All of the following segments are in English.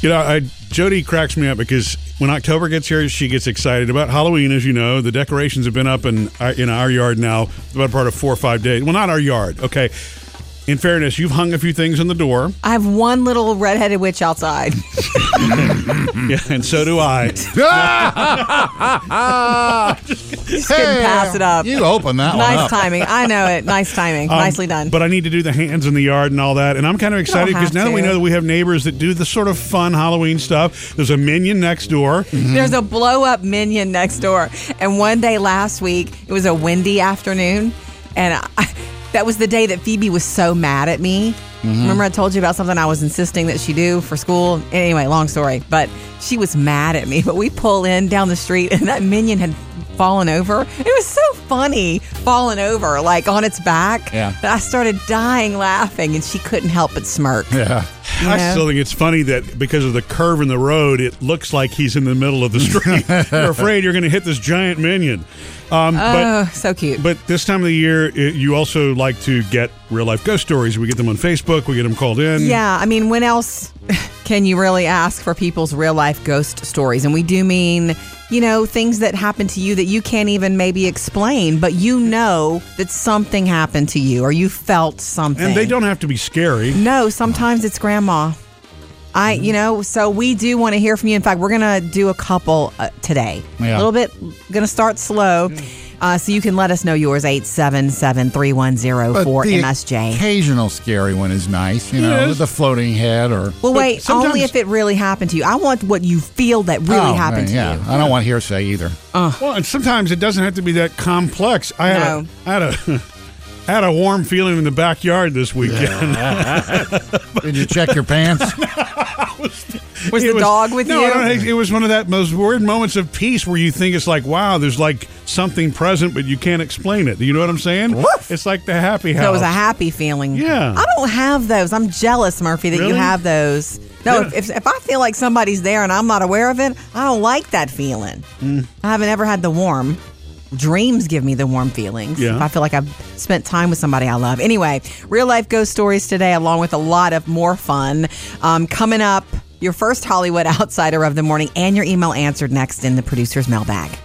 You know, I, Jody cracks me up because when October gets here, she gets excited about Halloween. As you know, the decorations have been up in our, in our yard now about part of four or five days. Well, not our yard. Okay. In fairness, you've hung a few things on the door. I have one little redheaded witch outside. Yeah, and so do I. Just couldn't pass it up. You open that one Nice up. timing. I know it. Nice timing. Um, Nicely done. But I need to do the hands in the yard and all that. And I'm kind of excited because have now that we to. know that we have neighbors that do the sort of fun Halloween stuff, there's a minion next door. There's a blow up minion next door. And one day last week, it was a windy afternoon. And I, that was the day that Phoebe was so mad at me. Mm-hmm. Remember, I told you about something I was insisting that she do for school? Anyway, long story. But she was mad at me. But we pull in down the street, and that minion had fallen over. It was so funny falling over, like on its back. Yeah. That I started dying laughing, and she couldn't help but smirk. Yeah. I still think it's funny that because of the curve in the road, it looks like he's in the middle of the street. you're afraid you're going to hit this giant minion. Um, Oh, so cute. but but this time of the year, it, you also like to get real life ghost stories. We get them on Facebook. We get them called in. Yeah, I mean, when else can you really ask for people's real life ghost stories? And we do mean, you know, things that happen to you that you can't even maybe explain, but you know that something happened to you or you felt something. And they don't have to be scary. No, sometimes it's grandma. I, you know, so we do want to hear from you. In fact, we're going to do a couple uh, today. Yeah. A little bit, going to start slow. Uh, so you can let us know yours, 877 310 4MSJ. occasional scary one is nice, you know, Yes. with the floating head or. Well, wait, only if it really happened to you. I want what you feel that really Oh, happened to yeah. you. I don't want hearsay either. Uh, Well, and sometimes it doesn't have to be that complex. I had No. a I had a I had a warm feeling in the backyard this weekend. Did you check your pants? Was It the dog with no, you? I don't it was one of that most weird moments of peace where you think it's like, wow, there's like something present, but you can't explain it. You know what I'm saying? It's like the happy house. So it was a happy feeling. Yeah. I don't have those. I'm jealous, Murphy, that you have those. No, Yeah. if, if, if I feel like somebody's there and I'm not aware of it, I don't like that feeling. Mm. I haven't ever had the warm. Dreams give me the warm feelings. Yeah. If I feel like I've spent time with somebody I love. Anyway, real life ghost stories today, along with a lot of more fun. Um, coming up, your first Hollywood outsider of the morning and your email answered next in the producer's mailbag.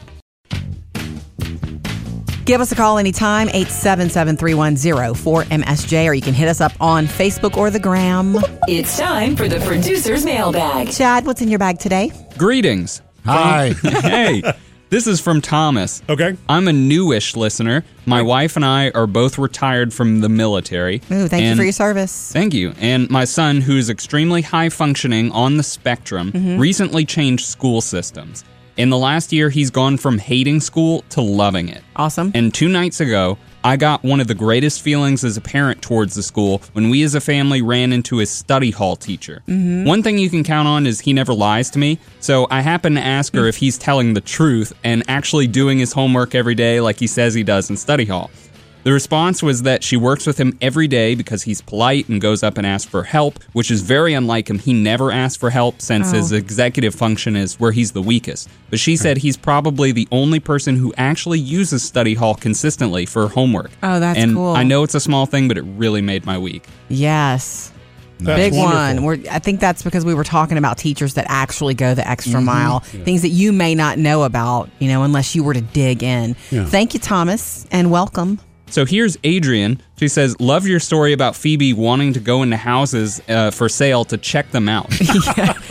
Give us a call anytime, 877-310-4MSJ, or you can hit us up on Facebook or the gram. It's time for the producer's mailbag. Chad, what's in your bag today? Greetings. Hi. hey, this is from Thomas. Okay. I'm a newish listener. My wife and I are both retired from the military. Ooh, thank you And- for your service. Thank you. And my son, who's extremely high functioning on the spectrum, Mm-hmm. recently changed school systems. In the last year, he's gone from hating school to loving it. Awesome. And two nights ago, I got one of the greatest feelings as a parent towards the school when we as a family ran into his study hall teacher. Mm-hmm. One thing you can count on is he never lies to me. So I happened to ask her if he's telling the truth and actually doing his homework every day like he says he does in study hall. The response was that she works with him every day because he's polite and goes up and asks for help, which is very unlike him. He never asks for help since his executive function is where he's the weakest. But she said he's probably the only person who actually uses study hall consistently for homework. Oh, that's and cool. I know it's a small thing, but it really made my week. Yes. Big wonderful. one. We're, I think that's because we were talking about teachers that actually go the extra Mm-hmm. mile, things that you may not know about, you know, unless you were to dig in. Yeah. Thank you, Thomas, and welcome. So here's Adrian. She says, Love your story about Phoebe wanting to go into houses uh, for sale to check them out.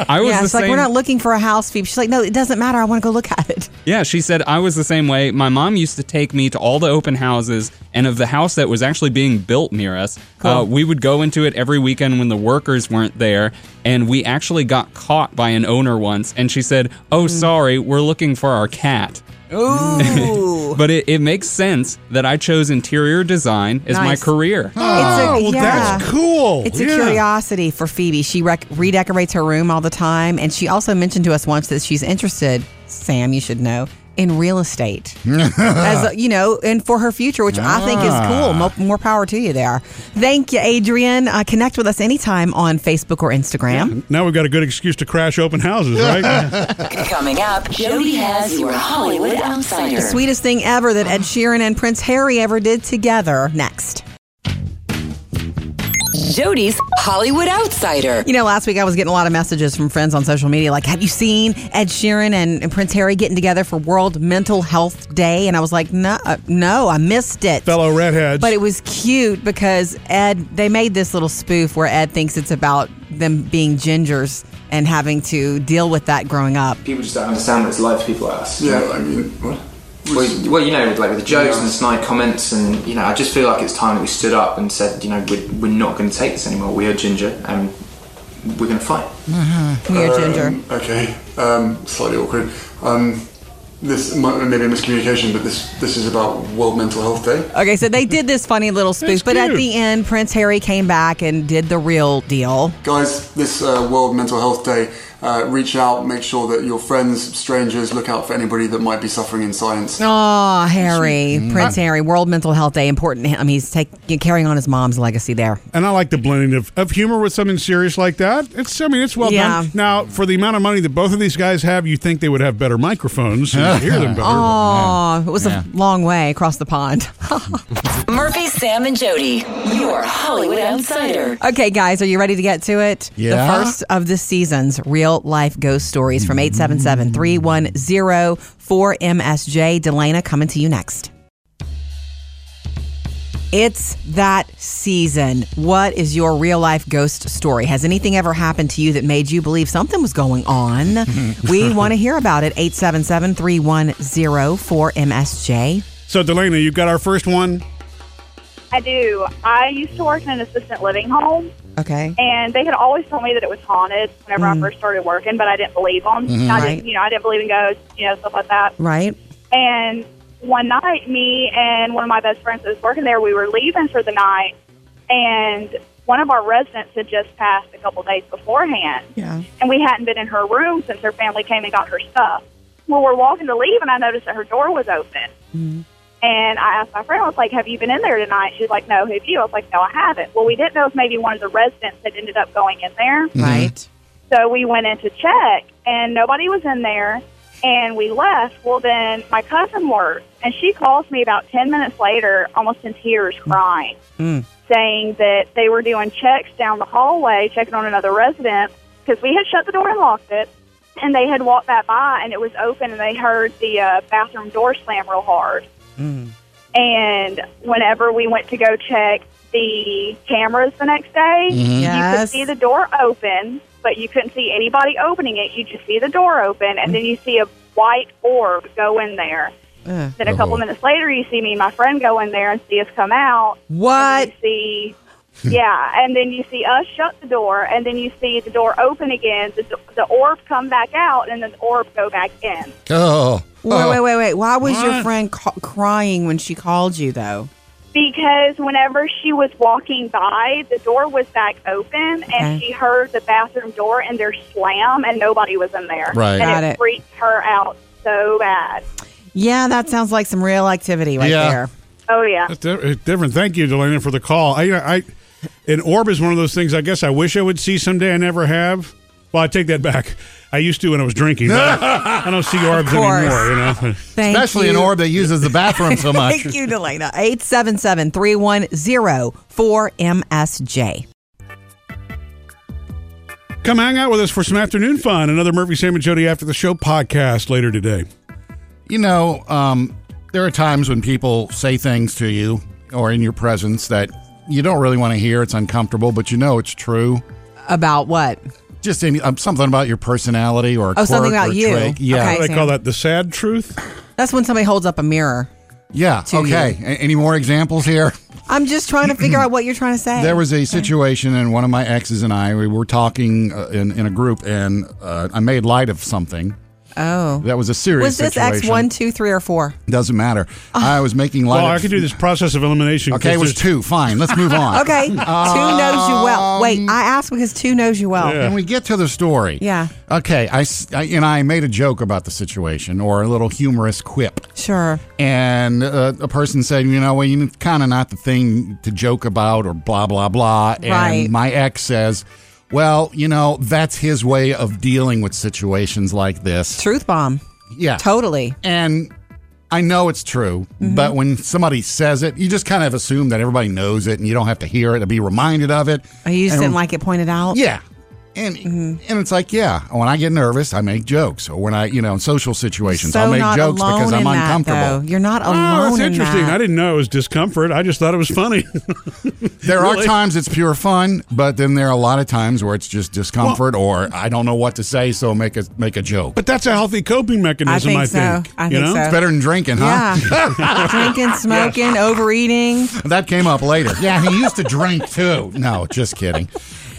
I was yeah, the it's same. like we're not looking for a house, Phoebe. She's like, no, it doesn't matter. I want to go look at it. Yeah, she said I was the same way. My mom used to take me to all the open houses, and of the house that was actually being built near us, uh, we would go into it every weekend when the workers weren't there. And we actually got caught by an owner once, and she said, "Oh, sorry, we're looking for our cat." Ooh. But it, it makes sense that I chose interior design as my Nice. career. It's a- Oh, well, yeah. that's cool. It's a Yeah. curiosity for Phoebe. She rec- redecorates her room all the time, and she also mentioned to us once that she's interested. Sam, you should know in real estate, as a, you know, and for her future, which I think is cool. Mo- more power to you there. Thank you, Adrian. Uh, connect with us anytime on Facebook or Instagram. Now we've got a good excuse to crash open houses, right? Coming up, Jody has your Hollywood Outsider. The Sweetest thing ever that Ed Sheeran and Prince Harry ever did together. Next. Jody's Hollywood Outsider. You know, last week I was getting a lot of messages from friends on social media like, Have you seen Ed Sheeran and, and Prince Harry getting together for World Mental Health Day? And I was like, No, uh, no, I missed it. Fellow redheads. But it was cute because Ed, they made this little spoof where Ed thinks it's about them being gingers and having to deal with that growing up. people just don't understand what it's like for people like us. Yeah, I mean, what? Well, you- well, you know, like with the jokes and the snide comments, and you know, I just feel like it's time that we stood up and said, you know, we're, we're not going to take this anymore. We are ginger, and we're going to fight. We are ginger. Um, okay, um, slightly awkward. Um, this might maybe a miscommunication, but this this is about World Mental Health Day. Okay, so they did this funny little spoof, but at the end, Prince Harry came back and did the real deal. Guys, this uh, World Mental Health Day, uh, reach out, make sure that your friends, strangers, look out for anybody that might be suffering in silence. Oh, Harry, Prince Harry, World Mental Health Day, important. I mean, he's taking carrying on his mom's legacy there. And I like the blending of, of humor with something serious like that. It's I mean it's well Yeah. done. Now for the amount of money that both of these guys have, you think they would have better microphones and hear them better. Oh, it was Yeah. a long way across the pond. Murphy, Sam, and Jody, your Hollywood Outsider. okay, guys, are you ready to get to it? Yeah. The first of this season's real life ghost stories from 877 310 4MSJ. Delana coming to you next. It's that season. What is your real life ghost story? Has anything ever happened to you that made you believe something was going on? we want to hear about it. 877 310 4MSJ. So Delana, you've got our first one. I do. I used to work in an assisted living home, Okay. and they had always told me that it was haunted whenever I first started working, but I didn't believe them. I Mm-hmm. Right. didn't, you know, I didn't believe in ghosts, you know, stuff like that. Right? And one night, me and one of my best friends that was working there, we were leaving for the night, and one of our residents had just passed a couple days beforehand, Yeah. and we hadn't been in her room since her family came and got her stuff. Well, we're walking to leave, and I noticed that her door was open. And I asked my friend, I was like, Have you been in there tonight? She's like, No, have you? I was like, No, I haven't. Well, we didn't know if maybe one of the residents had ended up going in there. Right. So we went in to check, and nobody was in there. And we left. Well, then my cousin worked, and she calls me about 10 minutes later, almost in tears, crying, saying that they were doing checks down the hallway, checking on another resident, because we had shut the door and locked it. And they had walked that by, and it was open, and they heard the uh, bathroom door slam real hard. Mm. And whenever we went to go check the cameras the next day, mm-hmm. you could see the door open, but you couldn't see anybody opening it. You just see the door open, and mm. then you see a white orb go in there. Ugh. Then a couple uh-huh. minutes later, you see me and my friend go in there and see us come out. What? And see, yeah, and then you see us shut the door, and then you see the door open again. The, the orb come back out, and then the orb go back in. Oh. Wait, oh. wait, wait, wait. Why was your friend ca- crying when she called you, though? Because whenever she was walking by, the door was back open, Okay. and she heard the bathroom door in there slam, and nobody was in there. Right. and Got it, it. freaked her out so bad. Yeah, that sounds like some real activity right Yeah. there. Oh yeah. That's it's different. Thank you, Delana, for the call. I, I, an orb is one of those things. I guess I wish I would see someday. I never have. Well, I take that back. I used to when I was drinking. but I don't see orbs anymore. You know. Thank Especially you. an orb that uses the bathroom so much. Thank you, Delana. 877 310 4MSJ. Come hang out with us for some afternoon fun. Another Murphy, Sam, and Jody after the show podcast later today. You know, um, there are times when people say things to you or in your presence that you don't really want to hear. It's uncomfortable, but you know it's true. About what? Just any, um, something about your personality or a Oh, something about or you. trait. Yeah, Okay. They Sam. call that the sad truth. That's when somebody holds up a mirror. yeah. To Okay. A- any more examples here? I'm just trying to figure out what you're trying to say. There was a situation, and one of my exes and I we were talking uh, in in a group, and uh, I made light of something. Oh. That was a serious Was this situation. X one, two, three, or four? Doesn't matter. I was making light. Well, of I could do this process of elimination. Okay, it was two. Fine, let's move on. Okay. two knows you well. Wait, I asked because two knows you well. Yeah. Can we get to the story? Yeah. Okay, I, s- I- and I made a joke about the situation or a little humorous quip. Sure. And uh, a person said, you know, well, you kind of not the thing to joke about or blah, blah, blah. And Right. my ex says, well, you know, that's his way of dealing with situations like this. Truth bomb. Yeah. Totally. And I know it's true, Mm-hmm. but when somebody says it, you just kind of assume that everybody knows it and you don't have to hear it to be reminded of it. Oh, you just And- didn't like it pointed out? Yeah. And Mm-hmm. and it's like, yeah, when I get nervous, I make jokes. Or when I, you know, in social situations, So I'll make jokes because I'm in that, uncomfortable. though. You're not alone Oh, that's in interesting. that. I didn't know it was discomfort. I just thought it was funny. There Really? are times it's pure fun, but then there are a lot of times where it's just discomfort or I don't know what to say, so make a make a joke. but that's a healthy coping mechanism, think I so. think. I you think know? so. It's better than drinking, huh? Yeah. Drinking, smoking, overeating. That came up later. Yeah, he used to drink too. No, just kidding.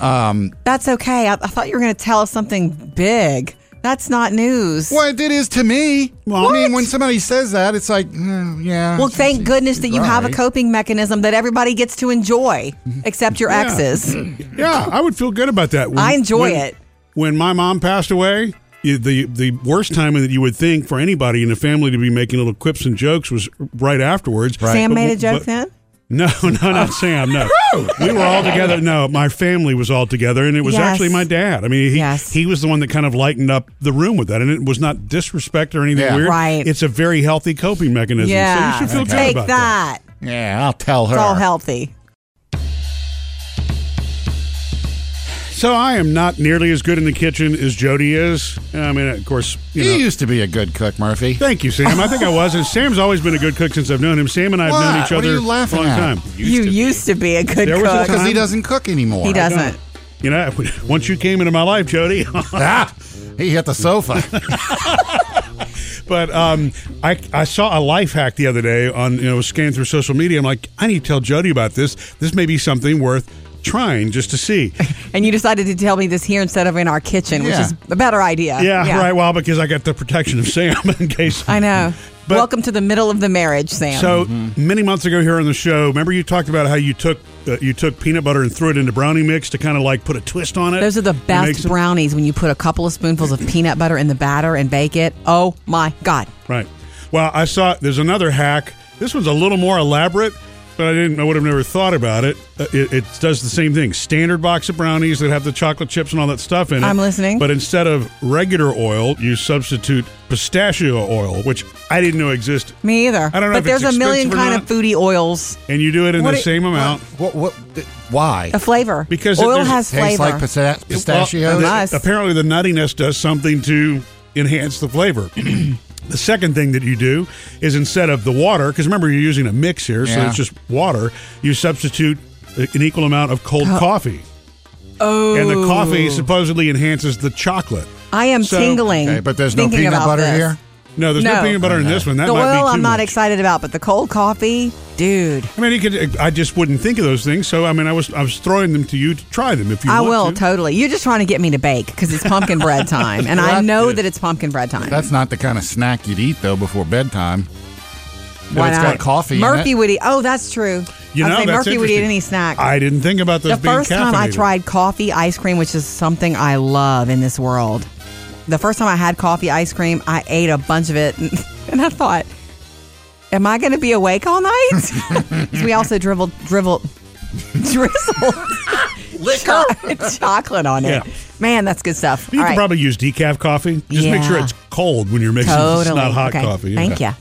Um, That's okay. I, I thought you were going to tell us something big. That's not news. Well, it is to me. Well, I mean, when somebody says that, it's like, mm, yeah. Well, thank goodness that you have a Right. coping mechanism that everybody gets to enjoy, except your exes. Yeah, I would feel good about that. When- I enjoy when- it. When my mom passed away, you- the the worst time that you would think for anybody in the family to be making little quips and jokes was right afterwards. Sam But- made a joke but- then? No, no, not oh. Sam. No, we were all together. No, my family was all together, and it was Yes. actually my dad. I mean, he Yes. he was the one that kind of lightened up the room with that, and it was not disrespect or anything Yeah. weird. Right. It's a very healthy coping mechanism. Yeah. so you should feel good Take about that. yeah, I'll tell her. It's all healthy. So I am not nearly as good in the kitchen as Jody is. I mean, of course, you You know. used to be a good cook, Murphy. Thank you, Sam. I think I was. And Sam's always been a good cook since I've known him. Sam and I have known What? each What are other you laughing for a long at? time. you used to be a good There was a cook. Because he doesn't cook anymore. He doesn't. You know, once you came into my life, Jody. Ah, he hit the sofa. but um, I I saw a life hack the other day on you know scanning through social media. I'm like, I need to tell Jody about this. This may be something worth trying just to see. And you decided to tell me this here instead of in our kitchen, which Yeah. is a better idea. Yeah, right. Well, because I got the protection of Sam in case. I know. But- Welcome to the middle of the marriage, Sam. So Mm-hmm. many months ago here on the show, remember you talked about how you took uh, you took peanut butter and threw it into brownie mix to kind of like put a twist on it. Those are the It makes best it- brownies when you put a couple of spoonfuls of peanut butter in the batter and bake it. Oh my God. Right. Well, I saw there's another hack. This one's a little more elaborate, but I didn't. I would have never thought about it. Uh, it. It does the same thing. Standard box of brownies that have the chocolate chips and all that stuff in it. I'm listening. But instead of regular oil, you substitute pistachio oil, which I didn't know existed. Me either. I don't know But if there's it's a million kind of foodie oils. And you do it in What the it- same amount. What? What? th- Why? A flavor. Because oil there's- has Tastes flavor. like pistachio. Well, pistachios. the- apparently, the nuttiness does something to enhance the flavor. the second thing that you do is instead of the water, because remember you're using a mix here, so Yeah. it's just water. You substitute an equal amount of cold coffee, oh. and the coffee oh. supposedly enhances the chocolate. I am So- tingling. okay, but there's no thinking peanut about butter this. here. No, there's no, No. peanut butter in this one. That The might be oil too I'm not much. excited about, but the cold coffee, dude. I mean, you could. I just wouldn't think of those things. So I mean, I was I was throwing them to you to try them if you. I want will to. totally. You're just trying to get me to bake because it's pumpkin bread time, and I know is- that it's pumpkin bread time. That's not the kind of snack you'd eat though before bedtime. Why if it's not? got coffee. Murphy in it. would eat. Oh, that's true. You I'd know, say that's Murphy would eat any snack. I didn't think about those the being first time I tried coffee ice cream, which is something I love in this world. The first time I had coffee ice cream, I ate a bunch of it, and, and I thought, "Am I going to be awake all night?" we also dribbled, dribbled, drizzled cho- chocolate on it. Yeah. Man, that's good stuff. You All can right. probably use decaf coffee. Just make sure it's cold when you're mixing. Totally. It's not hot okay. coffee. Thank you.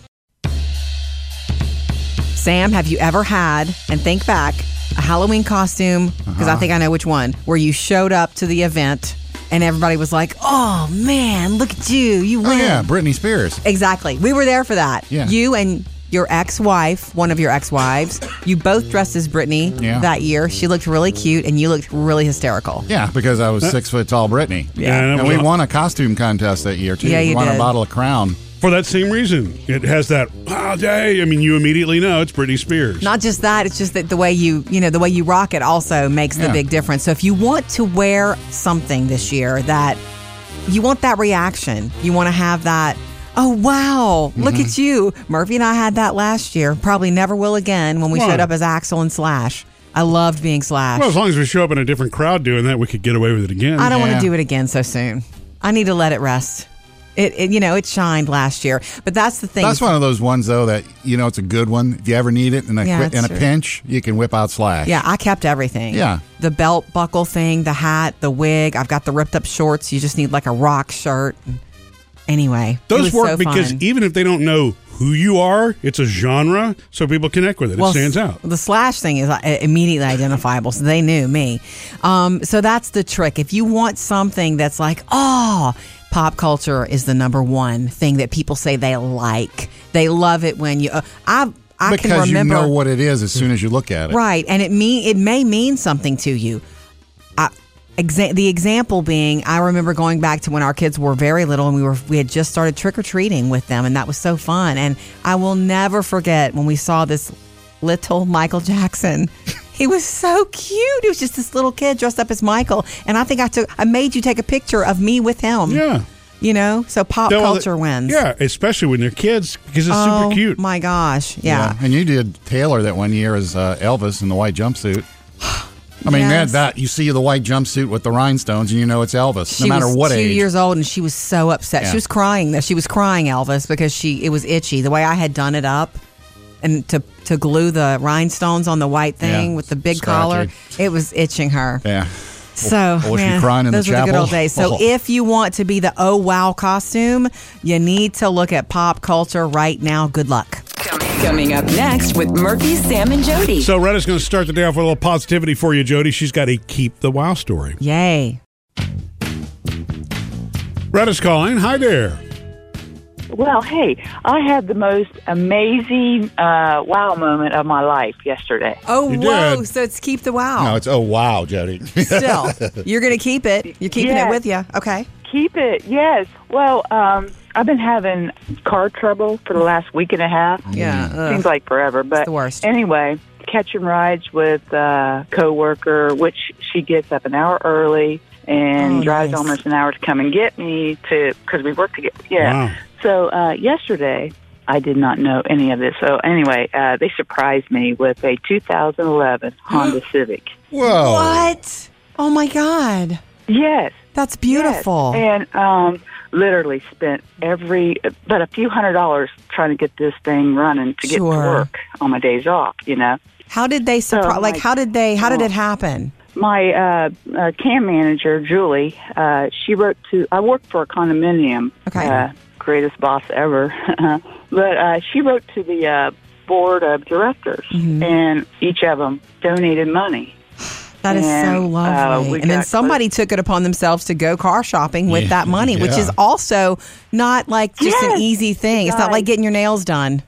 Sam, have you ever had, and think back, a Halloween costume, because Uh-huh. I think I know which one, where you showed up to the event and everybody was like, oh man, look at you. You Oh yeah, Britney Spears. Exactly. We were there for that. Yeah. You and your ex wife, one of your ex wives, you both dressed as Britney Yeah. that year. She looked really cute and you looked really hysterical. Yeah, because I was six foot tall, Britney. Yeah, and and we won a costume contest that year too. Yeah, you we won did. a bottle of Crown. For that same reason, it has that. Oh, day. I mean, you immediately know it's Britney Spears. Not just that, it's just that the way you, you know, the way you rock it also makes the Yeah. big difference. So if you want to wear something this year that you want that reaction, you want to have that, oh wow, look Mm-hmm. at you. Murphy and I had that last year. Probably never will again when we Why? showed up as Axl and Slash. I loved being Slash. well, as long as we show up in a different crowd doing that, we could get away with it again. I don't want Yeah. to do it again so soon. I need to let it rest. It, it, you know, it shined last year, but that's the thing. That's one of those ones though that you know it's a good one. If you ever need it in a Yeah, qui- in a true. pinch, you can whip out Slash. Yeah, I kept everything. Yeah. The belt buckle thing, the hat, the wig. I've got the ripped up shorts. You just need like a rock shirt. Anyway, it Those was work so because fun. even if they don't know who you are. It's a genre, so people connect with it. it stands out. The slash thing is uh, immediately identifiable, so they knew me. Um, so that's the trick. If you want something that's like, oh, pop culture is the number one thing that people say they like. They love it when you. Uh, I I because can remember you know what it is as soon as you look at it. Right, and it mean it may mean something to you. I, exa- the example being, I remember going back to when our kids were very little, and we were we had just started trick or treating with them, and that was so fun. And I will never forget when we saw this little Michael Jackson. He was so cute. He was just this little kid dressed up as Michael, and I think I took I made you take a picture of me with him. Yeah. You know, so pop No, well, culture wins. Yeah, especially when they're kids because it's Oh super cute. my gosh, yeah. And you did Taylor that one year as uh, Elvis in the white jumpsuit. I mean, Yes. that you see the white jumpsuit with the rhinestones, and you know it's Elvis, no She matter was what two age. years old, and she was so upset. Yeah. She was crying. Though she was crying, Elvis, because she it was itchy. The way I had done it up, and to to glue the rhinestones on the white thing Yeah, with the big scratchy. collar, it was itching her. yeah. So was she man, crying in the those were the good old days. So Oh. if you want to be the oh wow costume, you need to look at pop culture right now. Good luck. Coming up next with Murphy, Sam, and Jody. So Retta's going to start the day off with a little positivity for you, Jody. She's got a keep the wow story. Yay! Retta's calling. Hi there. Well, hey, I had the most amazing uh, wow moment of my life yesterday. Oh You whoa! did. So it's keep the wow. No, it's oh wow, Jody. Still, you're gonna keep it. You're keeping it Yes. with you. Okay. Keep it, yes. Well, um, I've been having car trouble for the last week and a half. Yeah. ugh. Seems like forever, but the worst. anyway, catching rides with a coworker, which she gets up an hour early and Oh, drives nice. almost an hour to come and get me to because we work together. Yeah. Wow. So uh, yesterday, I did not know any of this. So anyway, uh, they surprised me with a 2011 Honda Civic. Whoa. What? Oh my God. Yes, That's beautiful. Yes. And um, literally spent every but a few hundred dollars trying to get this thing running to get to work on my days off. You know, How did they surprise? So, like, like- how did they? How did Oh. it happen? my uh, uh, cam manager Julie, uh, she wrote to. I worked for a condominium. Okay. Uh, greatest boss ever. but uh, she wrote to the uh, board of directors, Mm-hmm. and each of them donated money. That is And, so uh, lovely. we and then got somebody took it upon themselves to go car shopping with Yeah. that money, which is also not like just an easy thing. It's not like getting your nails done.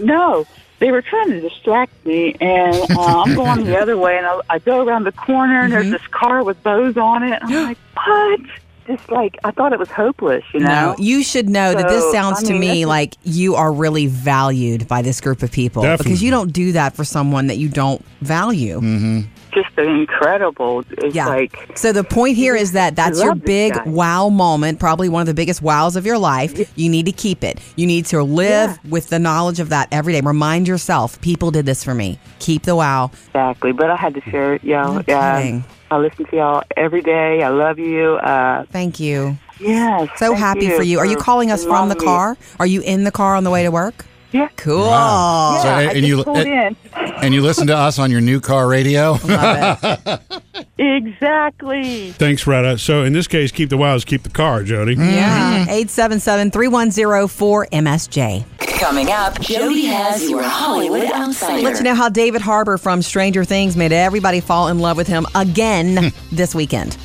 No, they were trying to distract me, and uh, I'm going the other way, and I, I go around the corner, and Mm-hmm. there's this car with bows on it. And I'm like, what? Just like I thought it was hopeless, you know. No, you should know that this sounds I to me like you are really valued by this group of people because you don't do that for someone that you don't value. Mm-hmm. Just incredible. It's Yeah. like So the point here is that that's your big wow moment, probably one of the biggest wows of your life. You need to keep it. You need to live with the knowledge of that every day. Remind yourself, people did this for me. Keep the wow. exactly. But I had to share it, y'all. No kidding. I listen to y'all every day. I love you. Uh, Thank you. yes. So thank happy for you. Are you calling us from the reminding me- car? Are you in the car on the way to work? Yeah. Cool. Wow. So, Yeah, and you- pulled in. and you listen to us on your new car radio. Love it. Exactly. Thanks, Retta. So in this case, keep the wows, keep the car, Jody. Yeah. 877 310 4MSJ. Coming up, Jody has your Hollywood Outsider. Let you know how David Harbour from Stranger Things made everybody fall in love with him again hmm. this weekend.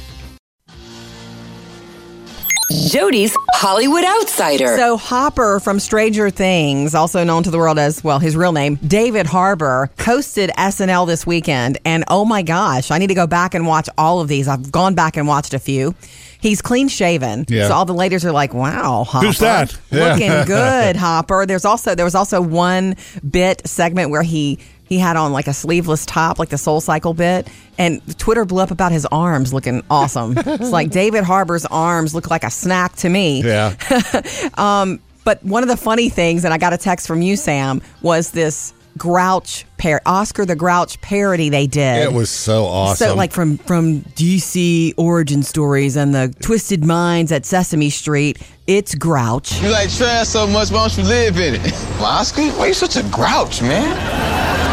Jody's Hollywood Outsider. So Hopper from Stranger Things, also known to the world as well his real name, David Harbour, hosted SNL this weekend, and oh my gosh, I need to go back and watch all of these. I've gone back and watched a few. He's clean shaven, Yeah. so all the ladies are like, "Wow, Hopper, Who's that? Looking good, Hopper." There's also there was also one bit segment where he he had on like a sleeveless top, like the Soul Cycle bit, and Twitter blew up about his arms looking awesome. it's like David Harbour's arms look like a snack to me. yeah. Um, but one of the funny things, and I got a text from you, Sam, was this Grouch par- Oscar the Grouch parody they did. It was so awesome. So like from from DC origin stories and the Twisted Minds at Sesame Street, it's Grouch. You like trash so much, why don't you live in it? Well, Oscar, why are you such a grouch, man?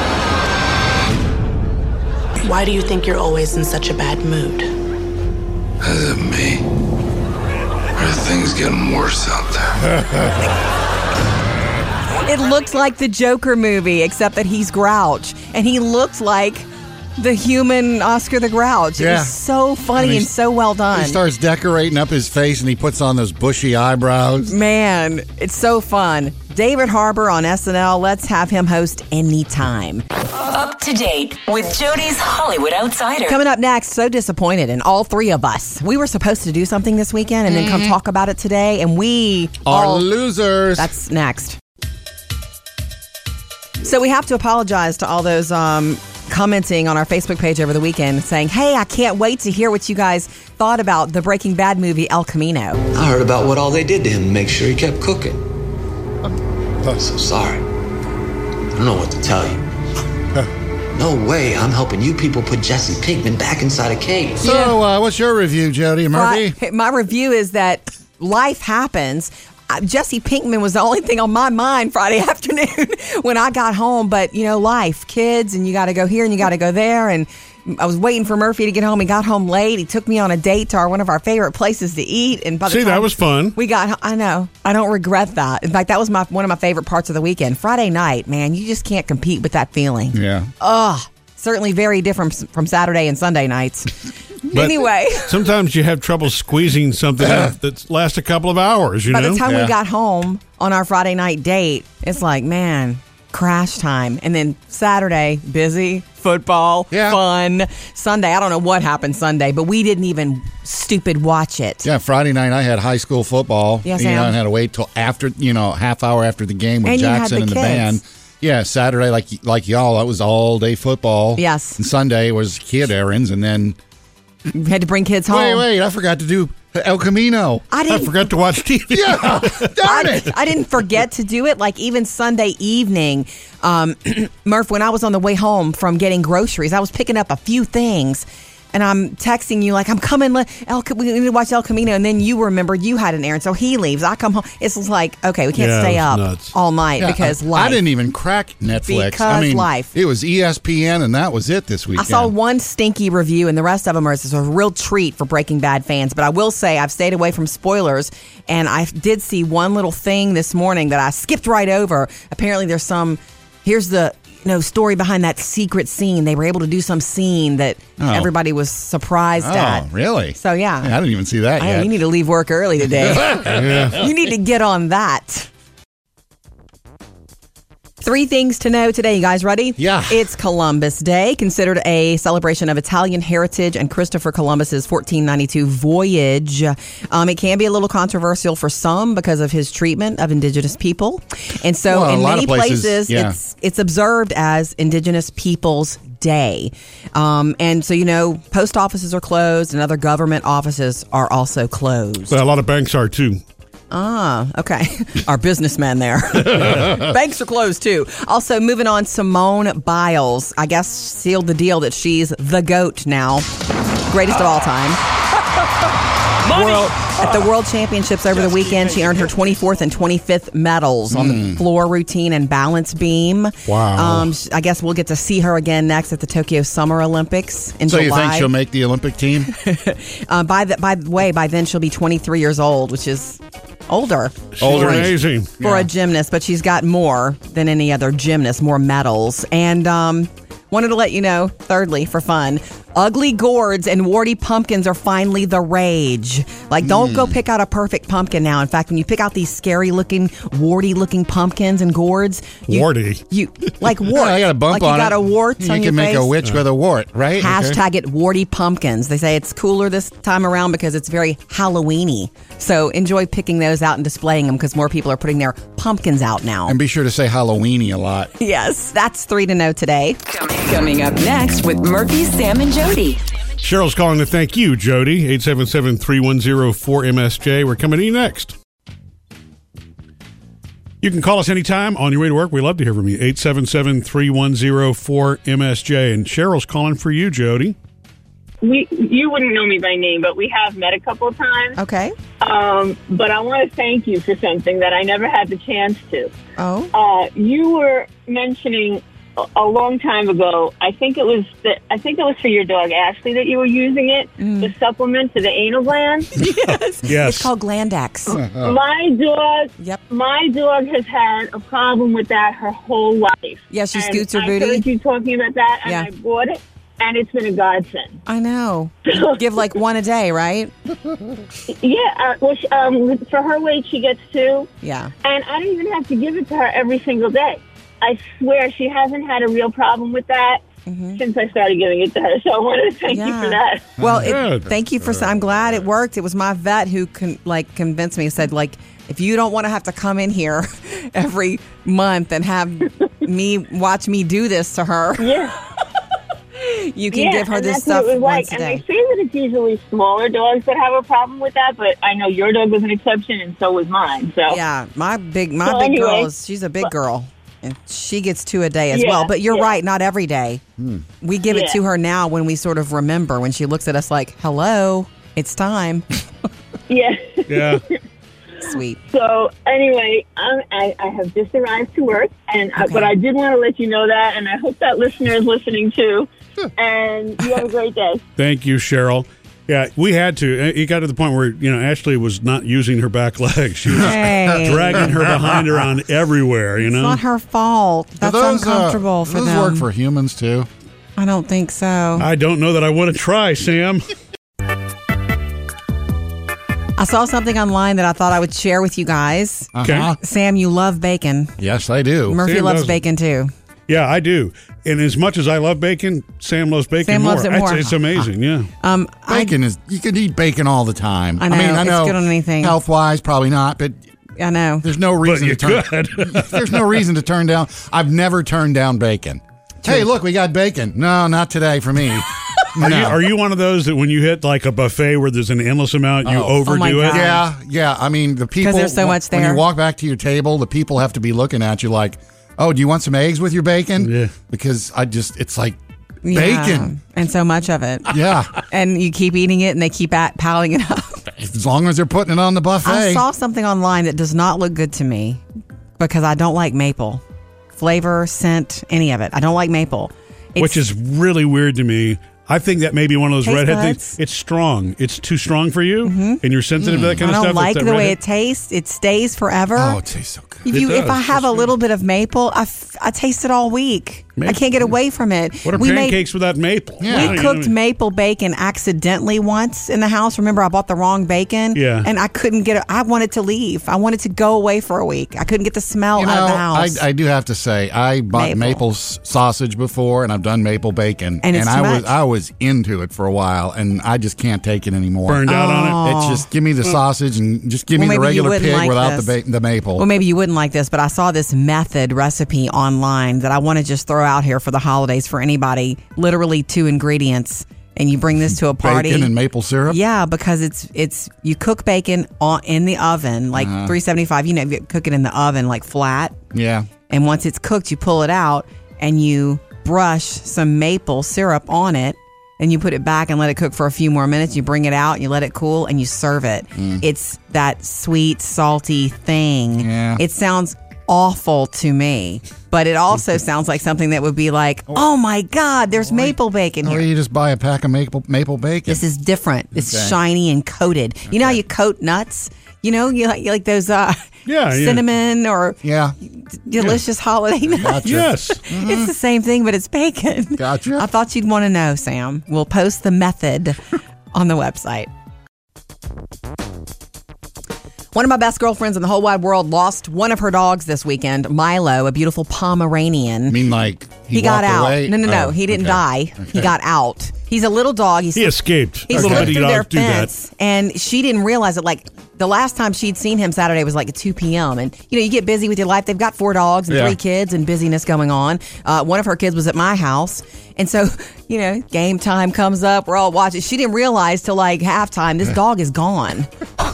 Why do you think you're always in such a bad mood? Is it me? Or are things getting worse out there? It looks like the Joker movie, except that he's Grouch, and he looks like the human Oscar the Grouch. It Yeah. was so funny And and, so well done. He starts decorating up his face and he puts on those bushy eyebrows. Man, it's so fun. David Harbour on SNL. Let's have him host anytime. Up to date with Jody's Hollywood Outsider. Coming up next, so disappointed in all three of us. We were supposed to do something this weekend and then come talk about it today, and we Are all losers. That's next. So we have to apologize to all those um, commenting on our Facebook page over the weekend saying, hey, I can't wait to hear what you guys thought about the Breaking Bad movie El Camino. I heard about what all they did to him to make sure he kept cooking. I'm so sorry. I don't know what to tell you. No way I'm helping you people put Jesse Pinkman back inside a cage. So, uh, what's your review, Jody Murphy? My, my review is that life happens. Jesse Pinkman was the only thing on my mind Friday afternoon when I got home. But, you know, life, kids, and you got to go here and you got to go there. And I was waiting for Murphy to get home. He got home late. He took me on a date to our, one of our favorite places to eat. And by the See, that was fun. We got, I know, I don't regret that. In fact, that was my one of my favorite parts of the weekend. Friday night, man, you just can't compete with that feeling. Yeah. Ugh, certainly very different from Saturday and Sunday nights. But anyway. sometimes you have trouble squeezing something out that lasts a couple of hours. You By know, the time we got home on our Friday night date, it's like, man, crash time. And then Saturday, busy, football, fun. Sunday, I don't know what happened Sunday, but we didn't even stupid watch it. Yeah, Friday night I had high school football. Yes, you know, Sam. I had to wait till after, you know, half hour after the game with And you had Jackson the and the kids. band. Yeah, Saturday like like y'all, that was all day football. Yes. And Sunday was kid errands, and then Had to bring kids home. wait, wait, I forgot to do El Camino. I didn't- I forgot to watch TV. Yeah, darn I, it. I didn't forget to do it. Like even Sunday evening, um, Murph, when I was on the way home from getting groceries, I was picking up a few things. And I'm texting you like I'm coming. le- El, we need to watch El Camino, and then you remember you had an errand, so he leaves. I come home. It's like okay, we can't Yeah, stay up nuts. all night Yeah, because I, life. I didn't even crack Netflix. I Because mean, life. It was ESPN, and that was it this weekend. I saw one stinky review, and the rest of them are it's a real treat for Breaking Bad fans. But I will say I've stayed away from spoilers, and I did see one little thing this morning that I skipped right over. Apparently, there's some. Here's the you know story behind that secret scene. They were able to do some scene that Oh. everybody was surprised Oh, at. really? So yeah, I didn't even see that oh, I- yet. you need to leave work early today. Yeah. You need to get on that. Three things to know today. You guys ready? Yeah. It's Columbus Day, considered a celebration of Italian heritage and Christopher Columbus's 1492 voyage. Um, it can be a little controversial for some because of his treatment of indigenous people, and so Well, in many places, places, yeah. it's it's observed as Indigenous Peoples Day. Um, and so you know, post offices are closed, and other government offices are also closed. But a lot of banks are too. Ah, okay. Our businessman there. Banks are closed too. Also, moving on, Simone Biles, I guess, sealed the deal that she's the GOAT now. Greatest of all time. World, at the World Championships over the weekend, she earned her 24th and 25th medals on the floor routine and balance beam. Hmm. Wow. Um, I guess we'll get to see her again next at the Tokyo Summer Olympics in so July. you think she'll make the Olympic team? Uh, by the by the way, by then she'll be 23 years old, which is older. She's Older. amazing. for Yeah. a gymnast, but she's got more than any other gymnast, more medals. And um, wanted to let you know, thirdly, for fun, ugly gourds and warty pumpkins are finally the rage. Like, don't Hmm. go pick out a perfect pumpkin now. In fact, when you pick out these scary looking, warty looking pumpkins and gourds, you, Warty. you like wart. I got a bump like on you got it. a wart You can make face. a witch with a wart, right? Okay. Hashtag it warty pumpkins. They say it's cooler this time around because it's very Halloweeny. So enjoy picking those out and displaying them because more people are putting their pumpkins out now. And be sure to say Halloweeny a lot. yes, that's three to know today. Coming up next with Murphy, Sam, and Jody. Cheryl's calling to thank you, Jody. 877-310-4MSJ. We're coming to you next. You can call us anytime on your way to work. We love to hear from you. 877-310-4MSJ. And Cheryl's calling for you, Jody. We you wouldn't know me by name, but we have met a couple of times. Okay. Um, but I want to thank you for something that I never had the chance to. Oh. Uh, you were mentioning a- a long time ago. I think it was the, I think it was for your dog Ashley that you were using it, the supplement to the anal gland. yes. Yes. It's called Glandex. My dog, Yep. my dog has had a problem with that her whole life. Yeah, she And scoots her I booty. heard you talking about that, and Yeah. I bought it, and it's been a godsend. I know. Give like one a day, right? Yeah, uh, well, she, um, for her weight, she gets two, Yeah. and I don't even have to give it to her every single day. I swear she hasn't had a real problem with that since I started giving it to her. So I wanted to thank you for that. Well, it, thank you for. I'm glad it worked. It was my vet who con, like convinced me. Said like, if you don't want to have to come in here every month and have me watch me do this to her, Yeah. you can yeah, give her and this stuff what once like. a And day. they say that it's usually smaller dogs that have a problem with that, but I know your dog was an exception, and so was mine. So Yeah, my big my So big girl is she's a big girl. And she gets two a day as Yeah, well. But you're yeah. right, not every day. We give it to her now when we sort of remember when she looks at us like, "Hello, it's time." yeah. Yeah. Sweet. So anyway, um, I, I have just arrived to work, and uh, Okay. but I did want to let you know that, and I hope that listener is listening too. And you have a great day. Thank you, Cheryl. Yeah, we had to. It got to the point where you know Ashley was not using her back leg; she was Hey. dragging her behind around everywhere. You know? It's know, not her fault. That's those, uh, uncomfortable do for those them. work for humans too? I don't think so. I don't know that I want to try, Sam. I saw something online that I thought I would share with you guys. Uh-huh. Sam, you love bacon. Yes, I do. Murphy Sam loves doesn't. bacon too. Yeah, I do. And as much as I love bacon, Sam loves bacon Sam more. loves it It's- more. It's, amazing. Yeah. Um, I, Bacon is you can eat bacon all the time. I know, mean, I it's know good on anything. Health wise, probably not, but I know. there's no But reason you to turn. could. there's no reason to turn down. I've never turned down bacon. Hey, look, we got bacon. No, not today for me. Are, you, are you one of those that when you hit like a buffet where there's an endless amount, you Oh. Oh overdo it? Yeah, yeah. I mean, the people. there's so much there. When you walk back to your table, the people have to be looking at you like, "Oh, do you want some eggs with your bacon?" Yeah. Because I just, it's like Yeah. bacon. and so much of it. Yeah. And you keep eating it, and they keep at piling it up. as long as they're putting it on the buffet. I saw something online that does not look good to me because I don't like maple flavor, scent, any of it. I don't like maple. It's- Which is really weird to me. I think that may be one of those Taste redhead buds? things. It's strong. It's too strong for you, mm-hmm. and you're sensitive to that mm-hmm. kind of stuff. I don't stuff. like It's the that way redhead- it tastes. It stays forever. oh, it tastes so good. If you, if. I have a little bit of maple, I, f- I taste it all week. I can't get away from it. What are we made- pancakes without maple? Yeah. We know, cooked maple bacon accidentally once in the house. Remember, I bought the wrong bacon. Yeah. And I couldn't get it. I wanted to leave. I wanted to go away for a week. I couldn't get the smell You out of the house. I, I do have to say, I bought Maple. maple, sausage before, and I've done maple bacon, And it's I too was much. I was into it for a while, and I just can't take it anymore. burned out on it. Oh. It's just give me the sausage and just give Well, me the regular pig like without this. the ba- the maple. well, maybe you like this, but I saw this method recipe online that I want to just throw out here for the holidays for anybody. Literally two ingredients, and you bring this to a party. bacon and maple syrup. Yeah, because it's it's you cook bacon on, in the oven like Uh-huh. 375. You know, you cook it in the oven like flat. Yeah. And once it's cooked, you pull it out and you brush some maple syrup on it. And you put it back and let it cook for a few more minutes. You bring it out, you let it cool, and you serve it. Mm. It's that sweet, salty thing. Yeah. It sounds awful to me, but it also sounds like something that would be like, oh, oh my God, there's oh, maple bacon Or here. you just buy a pack of maple maple bacon. This is different. It's Okay. shiny and coated. You know how you coat nuts? You know, you like, you like those uh, Yeah, yeah. cinnamon or yeah. delicious holiday nuts. Gotcha. Yes. It's the same thing, but it's bacon. Gotcha. I thought you'd want to know, Sam. We'll post the method on the website. One of my best girlfriends in the whole wide world lost one of her dogs this weekend, Milo, a beautiful Pomeranian. I mean, like he, he got out. away? No, no, no. Oh, he didn't okay. die. He got out. He's a little dog. He's He escaped. he A slipped little bitty through their dogs that. fence, and she didn't realize it. Like the last time she'd seen him Saturday was like at two p.m. And you know, you get busy with your life. They've got four dogs and Yeah. three kids, and busyness going on. Uh, one of her kids was at my house, and so you know, game time comes up. We're all watching. She didn't realize till like halftime this dog is gone.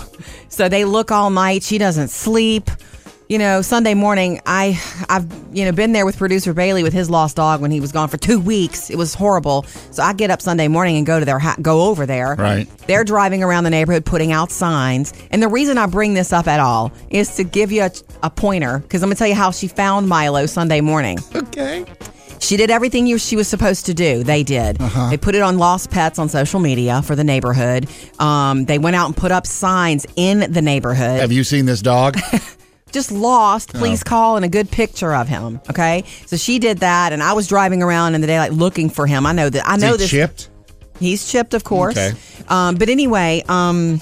so they look all night. She doesn't sleep. You know, Sunday morning, I I've you know been there with producer Bailey with his lost dog when he was gone for two weeks. It was horrible. So I get up Sunday morning and go to their ha- go over there. Right. They're driving around the neighborhood putting out signs. And the reason I bring this up at all is to give you a, a pointer because I'm gonna tell you how she found Milo Sunday morning. Okay. She did everything you, she was supposed to do. They did. Uh-huh. They put it on Lost Pets on social media for the neighborhood. Um, they went out and put up signs in the neighborhood. Have you seen this dog? just lost. Please Oh. call and a good picture of him. Okay, so she did that, and I was driving around in the daylight looking for him. I know that. I Is know this. chipped? He's chipped, of course. Okay. Um, but anyway, um,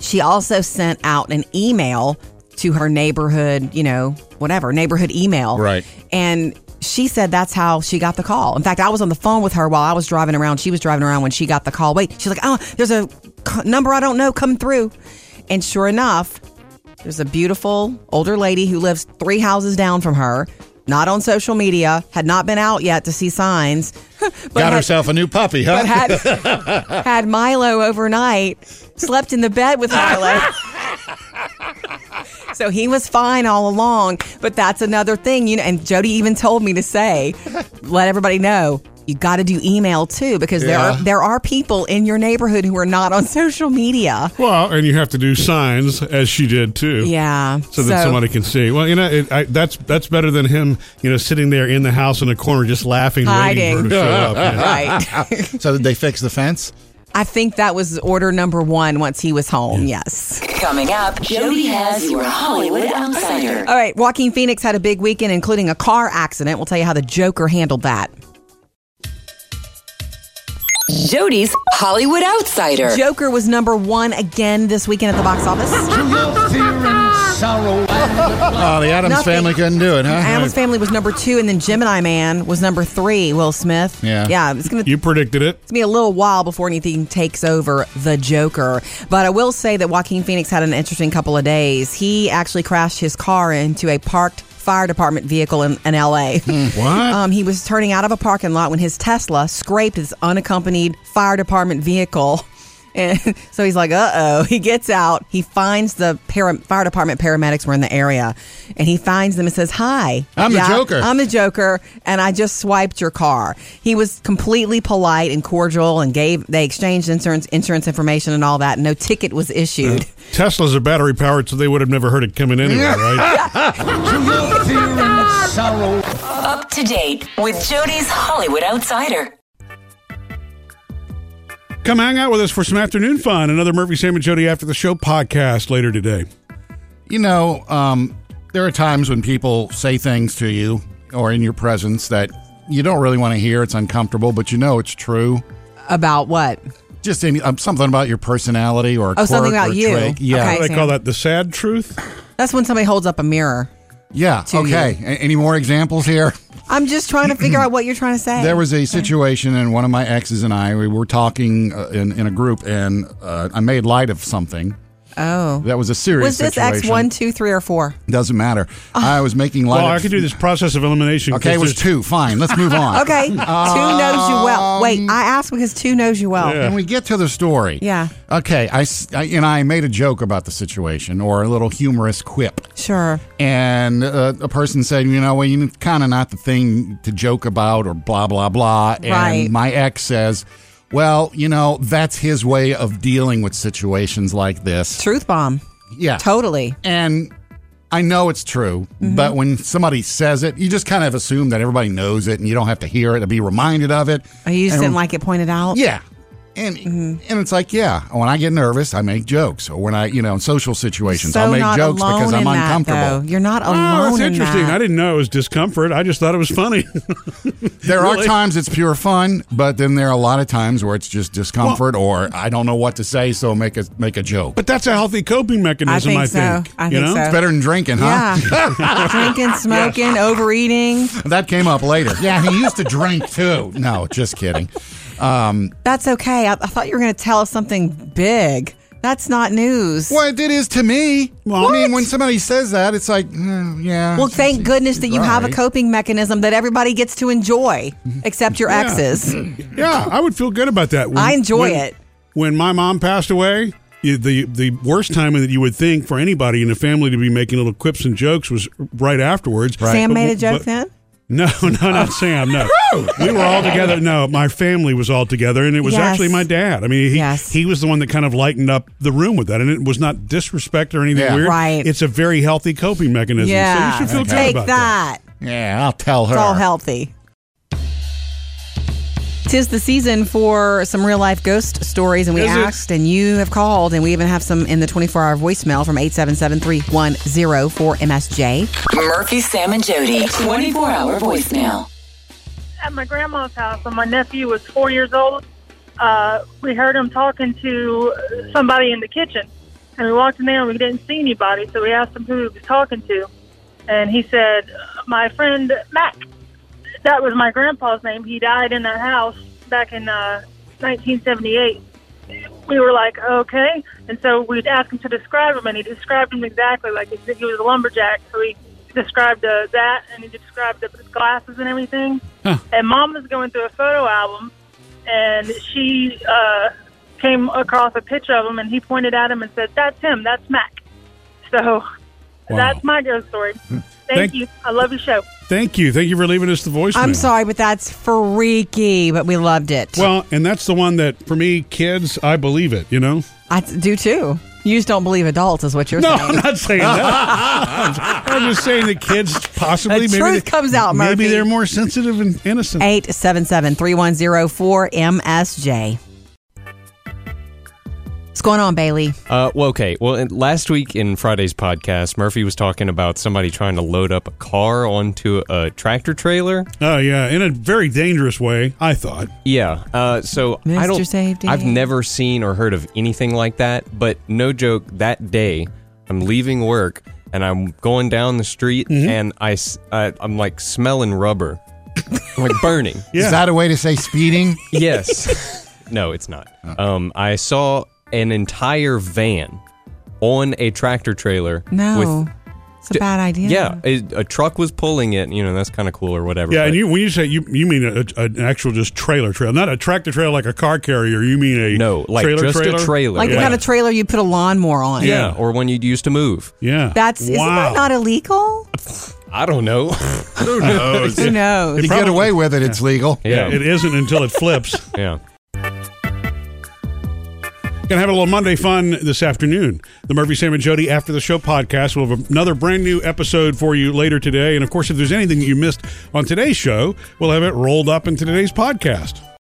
she also sent out an email to her neighborhood, you know, whatever neighborhood email. Right. And she said that's how she got the call. In fact, I was on the phone with her while I was driving around. She was driving around when she got the call. Wait, she's like, oh, there's a number I don't know coming through. And sure enough, there's a beautiful older lady who lives three houses down from her, not on social media, had not been out yet to see signs. but Got had- herself a new puppy, huh? had had Milo overnight, slept in the bed with Milo. so he was fine all along. But that's another thing, you know. And Jody even told me to say, let everybody know. You got to do email too because there Yeah. are there are people in your neighborhood who are not on social media. Well, and you have to do signs as she did too. Yeah. So that somebody can see. Well, you know, it, I, that's that's better than him, you know, sitting there in the house in the corner just laughing, waiting for her to show up. yeah. Right. so did they fix the fence? I think that was order number one once he was home. Yes. Coming up, Jody has your Hollywood Outsider. All right, Joaquin Phoenix had a big weekend, including a car accident. We'll tell you how the Joker handled that. Jody's Hollywood Outsider. Joker was number one again this weekend at the box office. Oh, the Addams Nothing. family couldn't do it, huh? Addams Family was number two, and then Gemini Man was number three. Will Smith. Yeah. yeah. It's gonna You predicted it. it's gonna be a little while before anything takes over the Joker. But I will say that Joaquin Phoenix had an interesting couple of days. He actually crashed his car into a parked fire department vehicle in, in LA. What? Um, he was turning out of a parking lot when his Tesla scraped his unaccompanied fire department vehicle. And so he's like, uh oh. He gets out. He finds the para- fire department paramedics were in the area. And he finds them and says, Hi. I'm the Joker." I'm the Joker. And I just swiped your car. He was completely polite and cordial and gave, they exchanged insurance, insurance information and all that. No ticket was issued. Teslas are battery powered, so they would have never heard it coming anyway, right? Up to date with Jody's Hollywood Outsider. Come hang out with us for some afternoon fun. Another Murphy, Sam, and Jody After the Show podcast later today. You know, um, there are times when people say things to you or in your presence that you don't really want to hear. It's uncomfortable, but you know it's true. About what? Just any, um, something about your personality or a Oh, something about or you. trait. Yeah, Okay, They Sam. call that the sad truth. That's when somebody holds up a mirror. Yeah. Okay. A- Any more examples here? I'm just trying to figure out what you're trying to say. There was a situation, and one of my exes and I we were talking uh, in in a group, and uh, I made light of something. Oh. That was a serious Was this situation. X one, two, three, or four? Doesn't matter. I was making light. Well, of I could do this process of elimination. Okay, it 'cause was there's- two. Fine, let's move on. Okay. two knows you well. Wait, I asked because two knows you well. Can we get to the story? Yeah. Okay, I and I made a joke about the situation or a little humorous quip. Sure. And uh, a person said, you know, well, you kind of not the thing to joke about or blah, blah, blah. And Right. my ex says, well, you know, that's his way of dealing with situations like this. Truth bomb. Yeah. Totally. And I know it's true, Mm-hmm. but when somebody says it, you just kind of assume that everybody knows it and you don't have to hear it to be reminded of it. Oh, you just And- didn't like it pointed out? Yeah. And mm-hmm. and it's like, yeah, when I get nervous, I make jokes. Or when I, you know, in social situations, So I'll make jokes because I'm in that, uncomfortable. though. You're not oh, alone. Oh, alone that's in interesting. that. I didn't know it was discomfort. I just thought it was funny. There are times it's pure fun, but then there are a lot of times where it's just discomfort or I don't know what to say, so make a make a joke. But that's a healthy coping mechanism, I I think think. so. I you think know? so. It's better than drinking, huh? Yeah. Drinking, smoking, overeating. that came up later. Yeah, he used to drink too. No, just kidding. Um, That's okay. I, I thought you were going to tell us something big. That's not news. well, it is to me. Well, I mean, when somebody says that, it's like, mm, yeah. Well, thank goodness that you have a right. coping mechanism that everybody gets to enjoy, except your Yeah. exes. Yeah, I would feel good about that. When- I enjoy when- it. When my mom passed away, you- the the worst time that you would think for anybody in the family to be making little quips and jokes was right afterwards. Sam But- made a joke then? No, no, not oh. Sam. No, we were all together. No, my family was all together, and it was Yes. actually my dad. I mean, he Yes. he was the one that kind of lightened up the room with that, and it was not disrespect or anything Yeah. weird. Right. It's a very healthy coping mechanism. Yeah. So you should feel Take good about that. that. Yeah, I'll tell her. It's all healthy. Tis the season for some real life ghost stories, and we Is it? asked, and you have called, and we even have some in the 24 hour voicemail from 877 310 4MSJ. Murphy, Sam, and Jody. 24 hour voicemail. at my grandma's house when my nephew was four years old. Uh, we heard him talking to somebody in the kitchen, and we walked in there and we didn't see anybody. So we asked him who he was talking to, and he said, "My friend Mac." That was my grandpa's name. He died in that house back in uh, 1978. We were like, okay, and so we asked him to describe him, and he described him exactly like he he was a lumberjack. So he described uh, that, and he described the glasses and everything. And mom was going through a photo album, and she uh, came across a picture of him, and he pointed at him and said, "That's him. That's Mac." So that's my ghost story. Thank, Thank- you. I love your show. Thank you. Thank you for leaving us the voicemail. I'm sorry, but that's freaky, but we loved it. Well, and that's the one that for me, kids, I believe it. You know. I do too. You just don't believe adults, is what you're No, saying. I'm not saying that. I'm just saying that kids possibly The maybe truth they- comes out, Maybe they're more sensitive and innocent. 877 310 4MSJ. What's going on, Bailey? Uh, well, okay. Well, in- last week in Friday's podcast, Murphy was talking about somebody trying to load up a car onto a tractor trailer. Oh yeah, in a very dangerous way, I thought. Yeah. Uh, so I don't. Safety. I've never seen or heard of anything like that. But no joke, that day I'm leaving work and I'm going down the street Mm-hmm. and I, s- I am like smelling rubber, like burning. Is that a way to say speeding? Yes. no, it's not. Um, I saw an entire van on a tractor trailer. No. With, it's a bad idea. yeah, a, a truck was pulling it. You know, that's kind of cool or whatever. Yeah, but- and you when you say you you mean a, a, an actual just trailer trailer, not a tractor trailer like a car carrier. You mean a no, like trailer just trailer? a trailer. Like the yeah. kind of trailer you put a lawnmower on. yeah, or one you'd used to move. Yeah, That's isn't that not illegal? I don't know. Who knows? Who knows? If you get away with it, it's legal. Yeah, it isn't until it flips. yeah. Gonna have a little Monday fun this afternoon. The Murphy, Sam, and Jody After the Show podcast. We'll have another brand new episode for you later today. And of course, if there's anything that you missed on today's show, we'll have it rolled up into today's podcast.